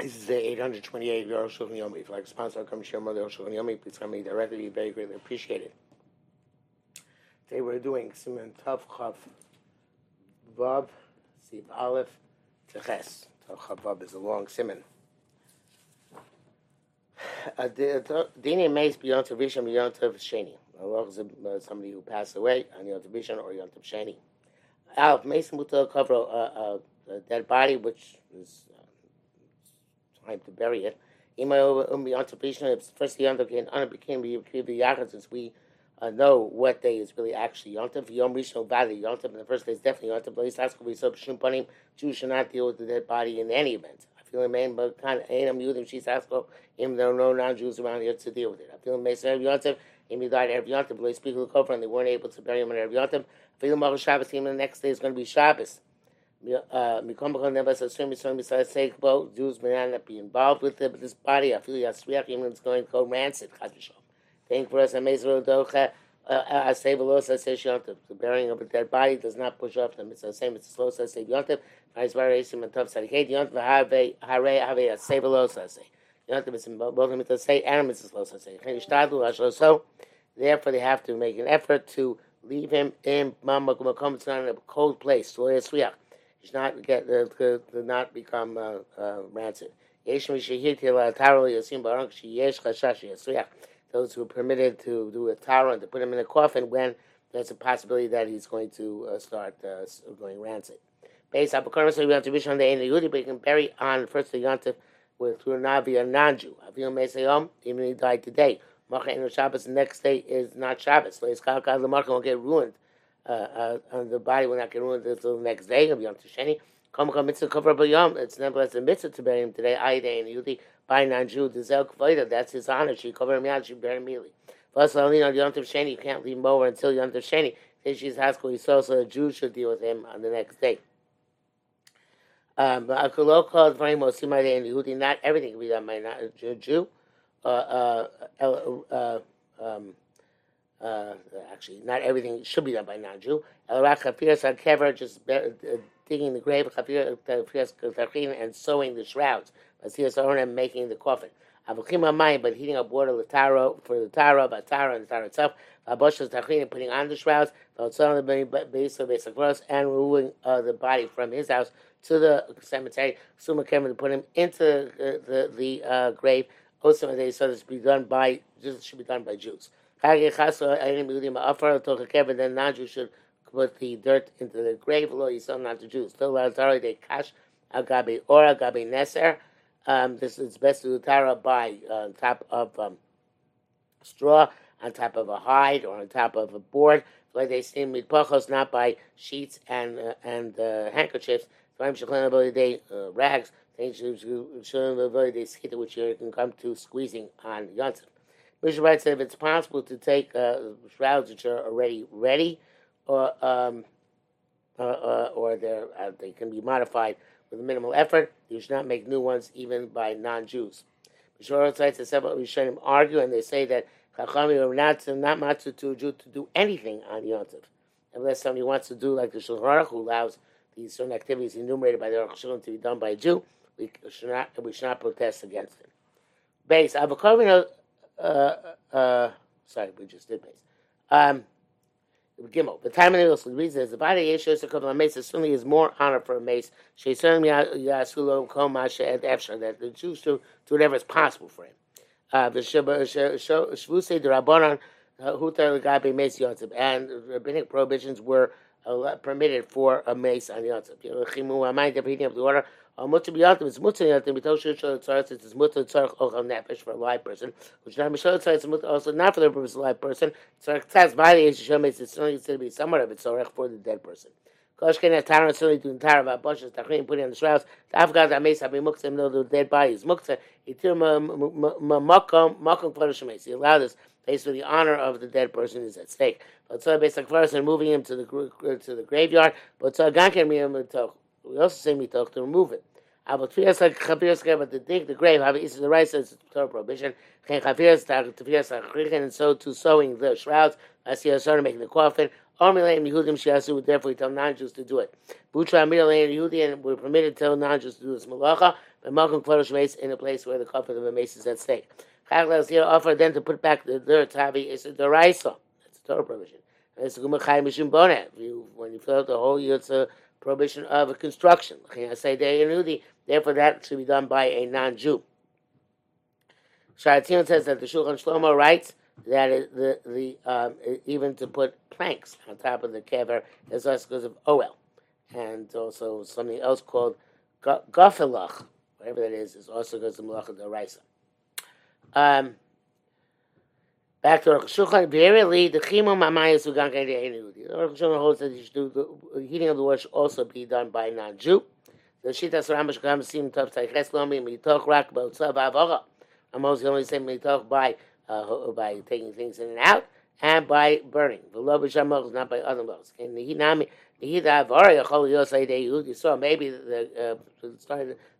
This is the 828 of Rosh Shulchan Yomi. If you like to sponsor come share more Rosh Shulchan Yomi, please come me directly. Be very greatly appreciated. Today we're doing Simon Tav Chav Vav Siv Aleph Teches. Tav Chav Vav is a long simon. Dini Meis beyond Rishon beyond Sheni. Allah is uh, somebody who passed away on Yom Rishon or Yom Sheni. Aleph Meis Mutal cover a dead body which is time to bury it. First, the Yontav became the Yachad since we uh, know what day is really actually Yontav. Yom Rishon Valley Yontav, in the first day is definitely Yontav. But he's asking for Shumpanim. Jews should not deal with the dead body in any event. I feel a man, but kind of Ainam Yudim, she's him, there are no non Jews around here to deal with it. I feel Mason Yontav. Him he died every they speak of the Kofar and they weren't able to bury him on every Yontav. I feel Machal Shabbos, him the next day is going to be Shabbos. Jews may not be involved with it, but this body, I feel Yasriach, even it's going to go rancid. Thank for us, Amazing uh, uh, Asay Velosa, Asay Shontav. The burying of a dead body does not push off the mitzvah, same as Hare, Hare, Asay Velosa, Asay. Yontav is in both the mitzvah, say, and mitzvah, Ashlo, so, therefore they have to make an effort to leave him in Mamakum, it's not in a cold place, so Yasriach should not get uh, to, to not become uh, uh, rancid. Those who are permitted to do a tara and to put him in a coffin when there's a possibility that he's going to uh, start uh, going rancid. Based on the so we have to wish on the end of Yehudi, but you can bury on first of Yontif with through Navi, a non-Jew. Avil may say, um, even he died today. Macha in Shabbos, the next day is not Shabbos. So his Kalkal, the Macha will get ruined uh, uh, the body will not get ruined until the next day of Yom Tisheni. Come come mitzvah cover Yom. It's nevertheless a mitzvah to bury him today. I day and Yudi by non Jew. Dizel Kvoida. That's his honor. She cover him out. She bury him immediately. First, only on Yom Tisheni. You can't leave him over until Yom Tisheni. Then she's Haskell. So so a Jew should deal with him on the next day. Um, but Akuloko very most and Yehudi. Not everything can be done by a Jew. Uh, uh, uh, um, uh, actually, not everything should be done by non-Jew. El just uh, digging the grave, and sewing the shrouds. and making the coffin. but heating up water lataro for the taro, batara and the taro itself. Aboshas tachin putting on the shrouds. base of and removing uh, the body from his house to the cemetery. Suma to put him into the the, the uh, grave. Also, they said this be done by this should be done by Jews. Then non should put the dirt into the grave. Lo Yisrael not the Jews. Still, they cash agabe or agabe neser. Um, this is best to tara by uh, top of um, straw, on top of a hide, or on top of a board. Like they steam with pachos, not by sheets and uh, and uh, handkerchiefs. So I'm sure cleanability they uh, rags. Which you can come to squeezing on Yontif. Mr. Wright said if it's possible to take uh, shrouds which are already ready, or um, uh, uh, or uh, they can be modified with minimal effort, you should not make new ones even by non-Jews. Wright said several Rishonim argue and they say that Chachamim are not not matzu to a Jew to do anything on Yontif, unless somebody wants to do like the Shulchan Aruch, who allows these certain activities enumerated by the Aruch to be done by a Jew. We should not we should not protest against it. Base uh, uh, sorry, we just did base. Um, Gimel. The time of the reason is the body Yeshua Sekov mace certainly is more honor for a mace. She certainly Yasulo Komasha et Efsha that the Jews do, do whatever is possible for him. Uh, the Shvuse the Rabbanon Hutar Gabe Mace Yotzib and rabbinic prohibitions were uh, permitted for a mace on Yotzib. Chimu Amayim, the heating of the water Mutter biyatim is mutter yatim b'tol shir shol tzaretz it's mutter tzarech ochal nefesh for a live person, which not mishol tzaretz is also not for the purpose of a live person. Tzarech tzaz by the age of it's certainly considered to be somewhat of a tzarech for the dead person. Koshken has tara certainly doing tara about bushes tachrim putting on the shrouds. The Afghans are meis having muktzah know the dead body is muktzah. Itir makom makom kladosh He allowed us based on the honor of the dead person is at stake. But so based on and moving him to the to the graveyard. But so ganken we also say mitoch to remove it. But to dig the grave, have is the right says Torah prohibition. And so to sewing the shrouds, as he has started making the coffin. Armilaim Yehudim Shiasu would therefore tell non-Jews to do it. Butra Amilaim Yehudi and were permitted to tell non-Jews to do this malacha. by Malcolm Klodosh Mace in a place where the coffin of a mace is at stake. Chaglas here offer then to put back the dirt tavi is a deraisa. That's a Torah provision. And it's a gumachai mishim boneh. When you fill out the whole year, it's a prohibition of a construction. I say therefore that should be done by a non-Jew. Sharatzion says that the Shulchan Shlomo writes that it, the the um, even to put planks on top of the kever is also because of oel, and also something else called gafilach, whatever that is, is also because of malacha deraisa. Um, back to Rosh Shulchan, verily the chimum amayas ugan The Rosh Shulchan holds that the heating of the should also be done by non-Jew. The Shitas Rambam Shkam Sim Tov Tzayches Lomi Mitoch Rak B'Otzav Avora. I'm also only saying Mitoch by uh, by taking things in and out and by burning. The love of Shamach is not by other laws. And the Hinami, the Hida Avora Yachol Yosei Deihud. You saw maybe the uh,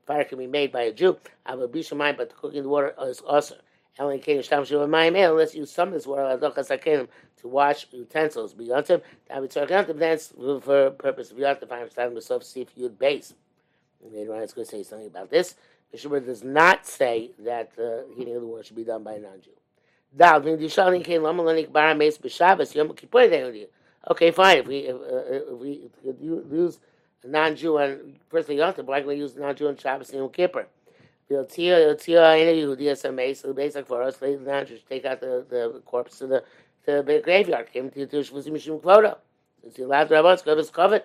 fire can be made by a Jew. I will be Shemayim, but cooking the water is also. Only can Shtam Shuvah Mayim Let's use some of this water Adochas Hakenim to wash utensils. That would start then for purpose of Yontim. I'm starting myself see if you'd base. Later on, it's going to say something about this. Mishnah does not say that the uh, heating of the water should be done by a non-Jew. Okay, fine. If we if, uh, if we use a non-Jew on first Yom Tov, why can we use a non-Jew on Shabbos and Yom Kippur? The basic for us, ladies and gentlemen, take out the, the corpse to the to the graveyard. To the the rabbis to covered.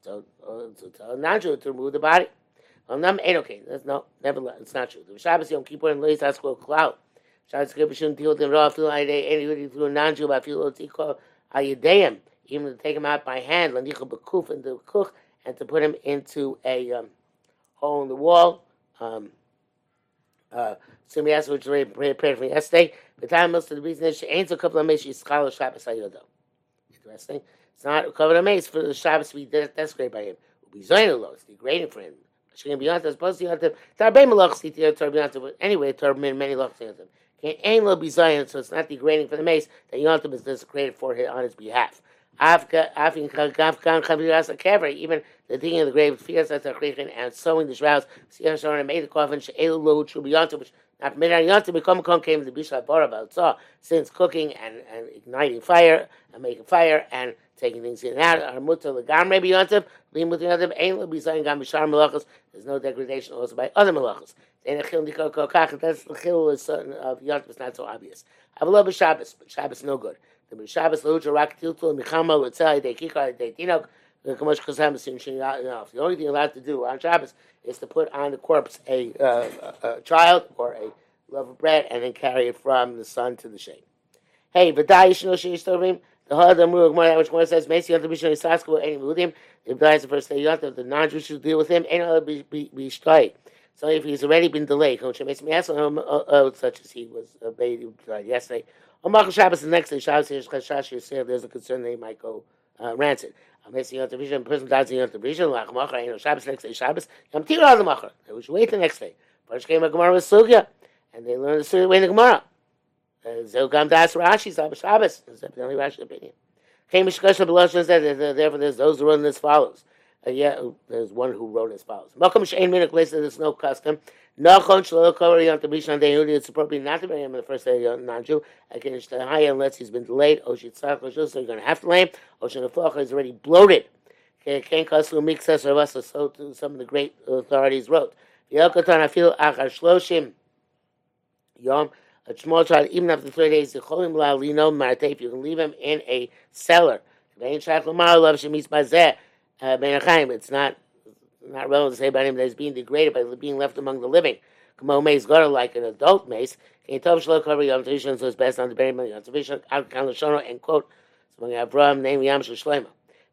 So, uh, to tell a non-Jew to remove the body. Num ain't okay. That's no, never. It's not true. The Shabbos Yom Kippur and Leis Asko Cloud. Shabbos Kippur shouldn't deal with them raw. Feel Ayday anybody through a non-Jew. But feel Tiko Ayadayim. Even to take him out by hand, Lanicha Bekuf into the cook, and to put him into a um, hole in the wall. Um, uh, so we asked which we prayed for yesterday. The time most of the reason is she ain't a couple of mesh. She's scholar Shabbos Ayodo. Interesting. It's not a couple of mesh for the Shabbos. Did that's great by him. We zayin lo. It's degrading for him. She can be on as opposed to yontiv. Tarbei malach siti Torah b'yontiv. But anyway, Torah many many lachs yontiv. Can't ain lo be zayin, so it's not degrading for the mace that yontiv is desecrated for his on his behalf. Even the digging of the grave, and sewing the shrouds, and made the coffin, which not permitted on Yontif, become come came the Bishla Bora about since cooking and, and igniting fire and making fire and taking things in and out. Gam. There's no degradation also by other kokach. That's the chil of Yontif is not so obvious. I Avalo b'Shabbos, but Shabbos no good. The b'Shabbos lehucha rak tiltul michama l'tzai de kikar de tinok. The only thing allowed to do on Shabbos is to put on the corpse a, uh, a, a child or a loaf of bread and then carry it from the sun to the shade. Hey, v'day yishno sheish tovim. The Hadam Gemara, which one says, "Mesi Yontav Bishon Yisasku any Mudim." If dies the first day Yontav, the non-Jews should deal with him. Any uh, be be be So if he's already been delayed, um, uh, uh, such as he was obeyed, he died yesterday. On Malchus Shabbos, the next day, Shabbos, there's a concern that he might go uh, rancid. Mesi Yontav Bishon, person dies in Yontav Bishon, Lach Machar, Shabbos next day, Shabbos, Yom Tirah the Machar. They should wait the next day. First came a Gemara with Sugya, and they learned the Sugya way in the Gemara. Zilgam Das Rashi Shabbos. That's the only Rashi opinion. Therefore there's those who run as follows. Uh, yeah, there's one who wrote as follows. Malcolm Shein Minik place that there's no custom. Nachon Shlo Kover Yom Tabish on Day It's appropriate not to bury him on the first day of non-Jew. Against the high unless he's been delayed. Oshit Tzach so you're going to have to lay him. Oshin Afocha is already bloated. Ken Mixes of us, so some of the great authorities wrote. Yelkatan Afil Achar Shloshim Yom a small child, even after three days, the you can leave him in a cellar. Uh, it's not not relevant to say about him that he's being degraded by being left among the living. Kamo mace got like an adult mace. Can tov shlo cover yom tishon so it's best not to bury him yom tishon. Out kan l'shono and quote. So when Avraham name yam shel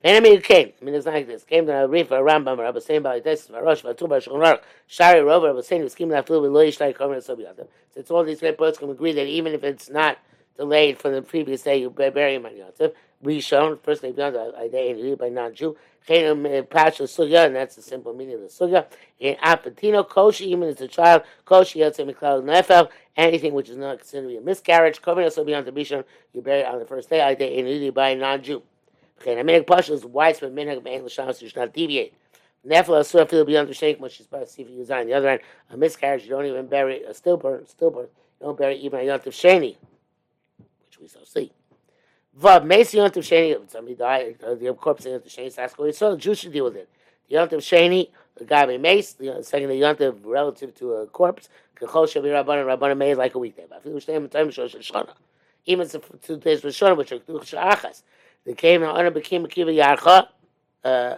Enemy came. I mean, it's like this. Came to a reef, a Rambam, Rabbi Sein, Bali Tesis, Varosh, Vatum, Shulchan Shari, Rova, Rabbi Sein, Skim, Nafil, Velo Yishtai, Komer, So B'Yatim. So it's all these great poets can agree that even if it's not delayed from the previous day, you bury him on Yontif. Rishon, first day beyond a day and by non-Jew. Chenim uh, Pasha Sugya, and that's the simple meaning of the Sugya. In Apatino, Koshi, even as a child, Koshi Yotze Miklal Nefel, anything which is not considered to be a miscarriage, Komer, So B'Yatim, Bishon, you bury it on the first day, I day and by non-Jew. Okay, a minhag pasha is widespread minhag of English Shabbos. You should not deviate. Nefla Asura Fil beyond the Sheikh Moshe Spa Sifa Yuzan. On the other hand, a miscarriage, you don't even bury a stillborn, stillborn, you don't bury even a Yontif Sheni, which we shall see. Vav, Mesi Yontif Sheni, somebody died, uh, the corpse of Yontif Sheni, so that's what so the Jews should deal with it. The Yontif Sheni, the guy may mace, the second the Yontif relative to a corpse, Kachol Shabi Rabban and Rabban made like a weekday. But I feel the time Shosh Shana. Even two days for Shana, which are Shachas. They came and became a Kiva Yarcha. Uh,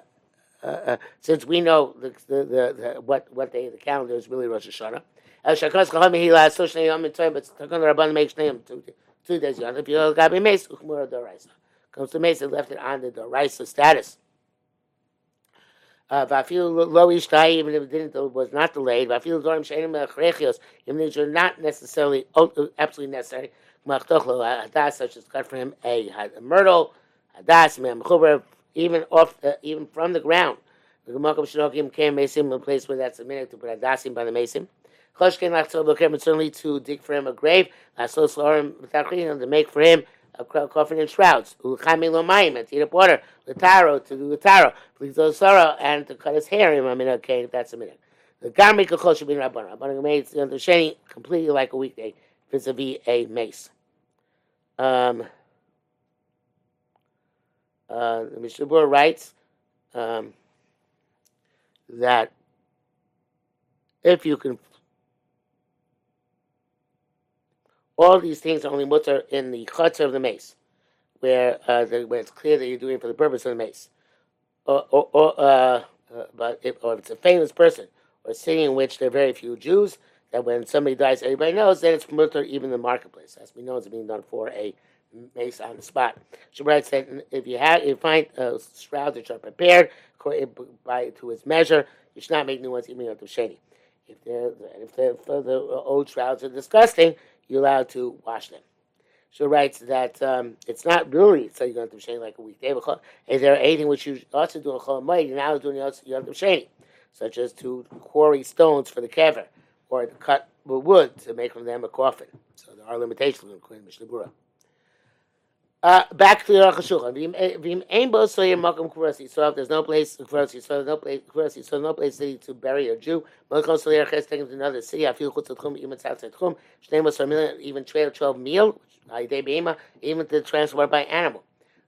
uh, uh, since we know the, the, the, the, what what day the calendar is really Rosh Hashanah. But Rabban makes Shneim two days Yom. If you Gabi Meis Uchmura Doraisa comes to Meis, left it on the Doraisa status. Ishtai, even if it didn't, was not delayed. Even if they're not necessarily absolutely necessary. Such as cut for him a myrtle, hadas mem even off, the, even from the ground. The Gemakom Shinokim came mesim, a place where that's a minute to put hadasim by the mesim. Choshken lachtzol lokem, certainly to dig for him a grave. Lasos lorim and to make for him a coffin and shrouds. Ulchami lomayim, and to eat up water. Lataro, to do lataro. Please sorrow, and to cut his hair in a minute, okay, that's a minute. The garmi kachol should be rabbanon. Rabbanon made the understanding completely like a weekday vis-a-vis a mace. Um, uh, the Mishnah writes um, that if you can All these things are only mutter in the chutzah of the mace, where, uh, the, where it's clear that you're doing it for the purpose of the mace. Or, or, or uh, uh, but if, or if it's a famous person, or a city in which there are very few Jews, that when somebody dies, everybody knows, then it's mutter even the marketplace. As we know, it's being done for a mace on the spot. Shabbat said, if you have, if you find uh, shrouds which are prepared by to its measure, you should not make new ones even of sheni. If they're if they're, the old shrouds are disgusting, you're allowed to wash them. So writes that um, it's not really so you're going to shane like a weekday. Is there anything which you also do in Chol you're now doing Yom Sheni, such as to quarry stones for the kever, or to cut wood to make from them a coffin. So there are limitations in Mishnah. Uh, back to the Aruch HaShulchan. V'im ein bo soyer makom. So if there's no place so there's no place no place city to bury a Jew. Malchon soyer ches taken to another city. Feel chutz tchum even outside tchum. Shnei was million, even trade twelve meal. Beima, even to transport by animal.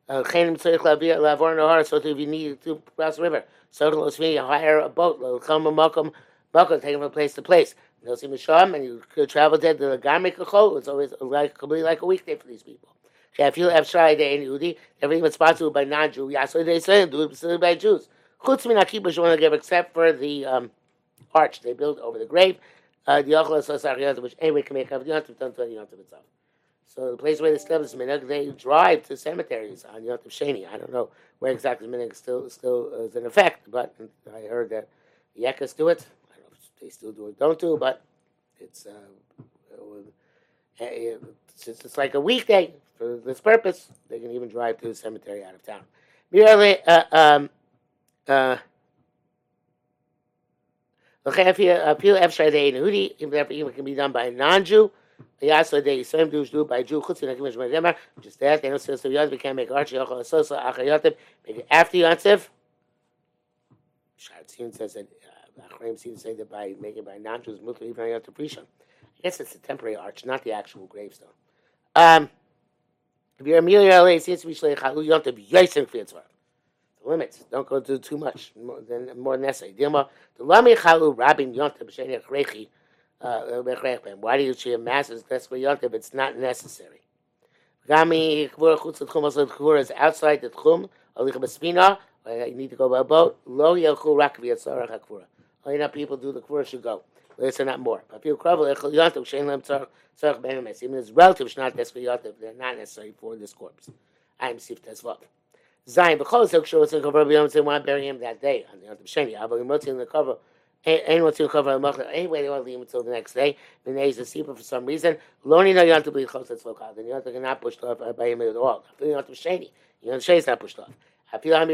Uh, Chenim tzorich lavir lavor nohar. So if you need to cross the river, so to hire a boat. L'cham makom makom taking from place to place. No see misham, and you could travel there the garmek kachol. It's always like completely like a weekday for these people. If you have Shai in Yehudi, everything that's possible by non-Jew, Yasoy they say do it by Jews. Chutz min akibush want to give except for the um, arch they built over the grave. Uh, the which anyway can make the Yontif done to the Yontif itself. So the place where they still is minhag, they drive to cemeteries on Yontif Sheni. I don't know where exactly the minhag still still is in effect, but I heard that the Yekas do it. I don't know if they still do it, don't do, but it's uh, it's, it's like a weekday for this purpose, they can even drive to the cemetery out of town. Merely, uh, um, uh, even can be done by a non-Jew. Which that they don't say so. We can't make Archie Yochel after Yontif. Shatzin says that Achreim seems to say that by making by non-Jews, Mutter even Yontif Rishon. I guess it's a temporary arch, not the actual gravestone. Um, if you're Amelia LA, seems to be Chalu, you have to be Yaisen Fitzvah. The limits. Don't go do too much more than more than necessary. Dilma, the Lami Chalu Rabin Yontab Sheni Achrechi. Uh, why do you share masses? That's where Yontab. It's not necessary. Gami Kvura Chutz Tchum also Kvura is outside the Tchum. Alich Bespina. You need to go by boat. Lo Yelchu Rak V'Yatzarach HaKvura. Only enough people do the Kvura should go. Less or not more. But people travel Echel Yontab Shein Lem Tzarach Tzarach Ben Emes. Even his relatives not necessary Yontab. They're not necessary for this corpse. I am Sif Tezvav. Zayin b'chol zok shor tzin cover b'yom tzin want to bury him that day on the Yontab Sheni. Ava yimotzi in the cover. Anyone to cover a machla. Anyway, they want to leave him until the next day. The day is a seeper for some reason. Loni no Yontab b'chol tzin tzlokal. The Yontab cannot pushed off by him at all. The Yontab Sheni. Yontab Sheni is not pushed off. Even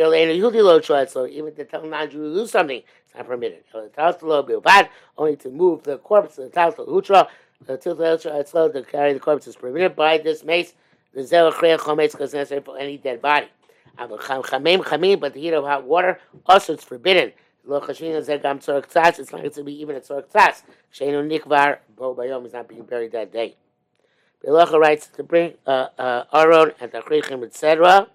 to tell non-Jew to do something, it's not permitted. Only to move the corpse to the Taltal Hutra, the Hutra, to carry the corpse is permitted by this mace. The Zel Chreya Chometz because necessary for any dead body. But the heat of hot water also it's forbidden. It's not going to be even a tzorach tzas. Sheinu nikvar bo bayom. is not being buried that day. Belocha writes to bring uh, uh, Aaron and the Tachrichim, etc.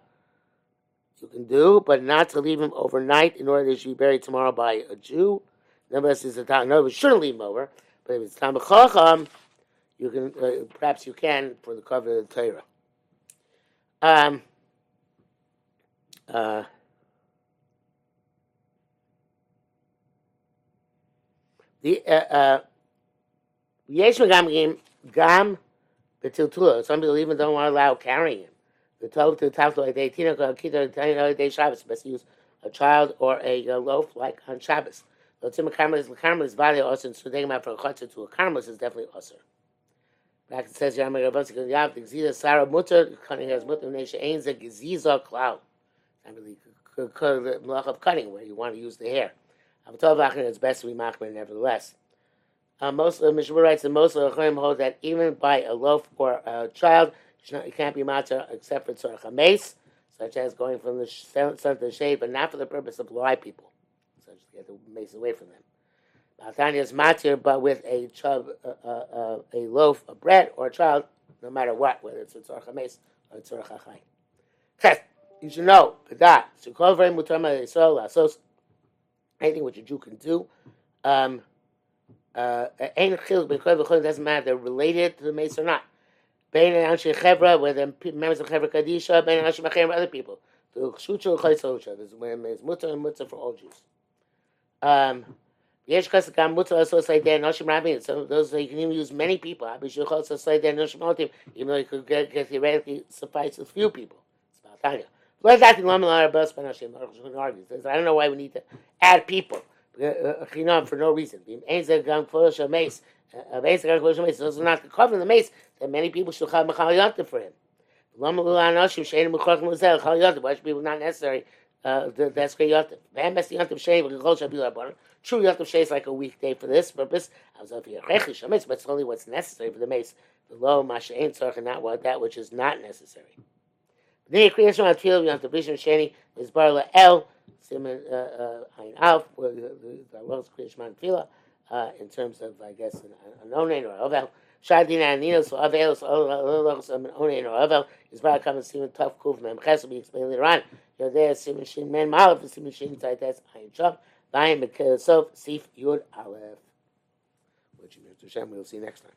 You can do, but not to leave him overnight in order that he should be buried tomorrow by a Jew. Nevertheless, it's a time. No, we shouldn't leave him over. But if it's time of chacham, you can uh, perhaps you can for the cover of the Torah. Um. Uh. The uh, uh, Yesh Gam Gam the tiltula. Some people even don't want to allow carrying. The tov to taflo they tina kita tina day Shabbos. Best use a child or a, loaf like on Shabbos. The tzim karmelis the karmelis also so taking out for a chutzah to a karmelis is definitely also. Back it says Yamar Rabbansi because Yav the gzida Sarah mutter cutting has mutter nesha ain't a geziza cloud. I believe the malach of cutting where you want to use the hair. Avatov achrin it's best to be machmer nevertheless. Uh, most of the Mishnah writes that most of the hold that even by a loaf or a child, you can't be matzah except for tzorach hames, such as going from the sun to the shade, but not for the purpose of loy people, as to get the mace away from them. Baltanya is matzah, but with a chub, uh, uh, uh, a loaf of bread or a child, no matter what, whether it's a tzorach hames or a tzorach hachay. You should know, so anything which a Jew can do. Um, uh, doesn't matter they're related to the mace or not. Bein an she Hebra with them members of khavra Kadisha Bein an she Hebra other people. The Shuchu Khay Socha this when is mutter and mutter for all Jews. Um yes cuz the gambut also said they not shame rabbi so those you can even use many people I wish you could also say they not shame you know you could get get the right suffice a few people. so I tell you what that one lot of bus banish him argue I don't know why we need to add people you for no reason. the ends of gang for us a mess This is not the cover of the mace. That many people should have mechal yontif for him. Why should people not necessary? Uh, that's great yontif. True yontif shay is like a weekday for this purpose. I was over here but it's only what's necessary for the mace. Below masha ain't and not what that which is not necessary. Then you create some atfil yontif vision sheni is bar el. Simon Ein Alf, the Rose Krishman Tefillah, uh, in terms of, I guess, an, onen or ovel. Shadina and Nino, so Avel, so Olos, an onen or ovel, is by coming Simon Tov Kuf Mem Ches, will be explained later on. There, Simon Shin Men Malaf, Simon Shin Taites, Ein Shov, Vayin Mekil Sof, Sif Yud Aleph. Which, Mr. Shem, we'll see next time.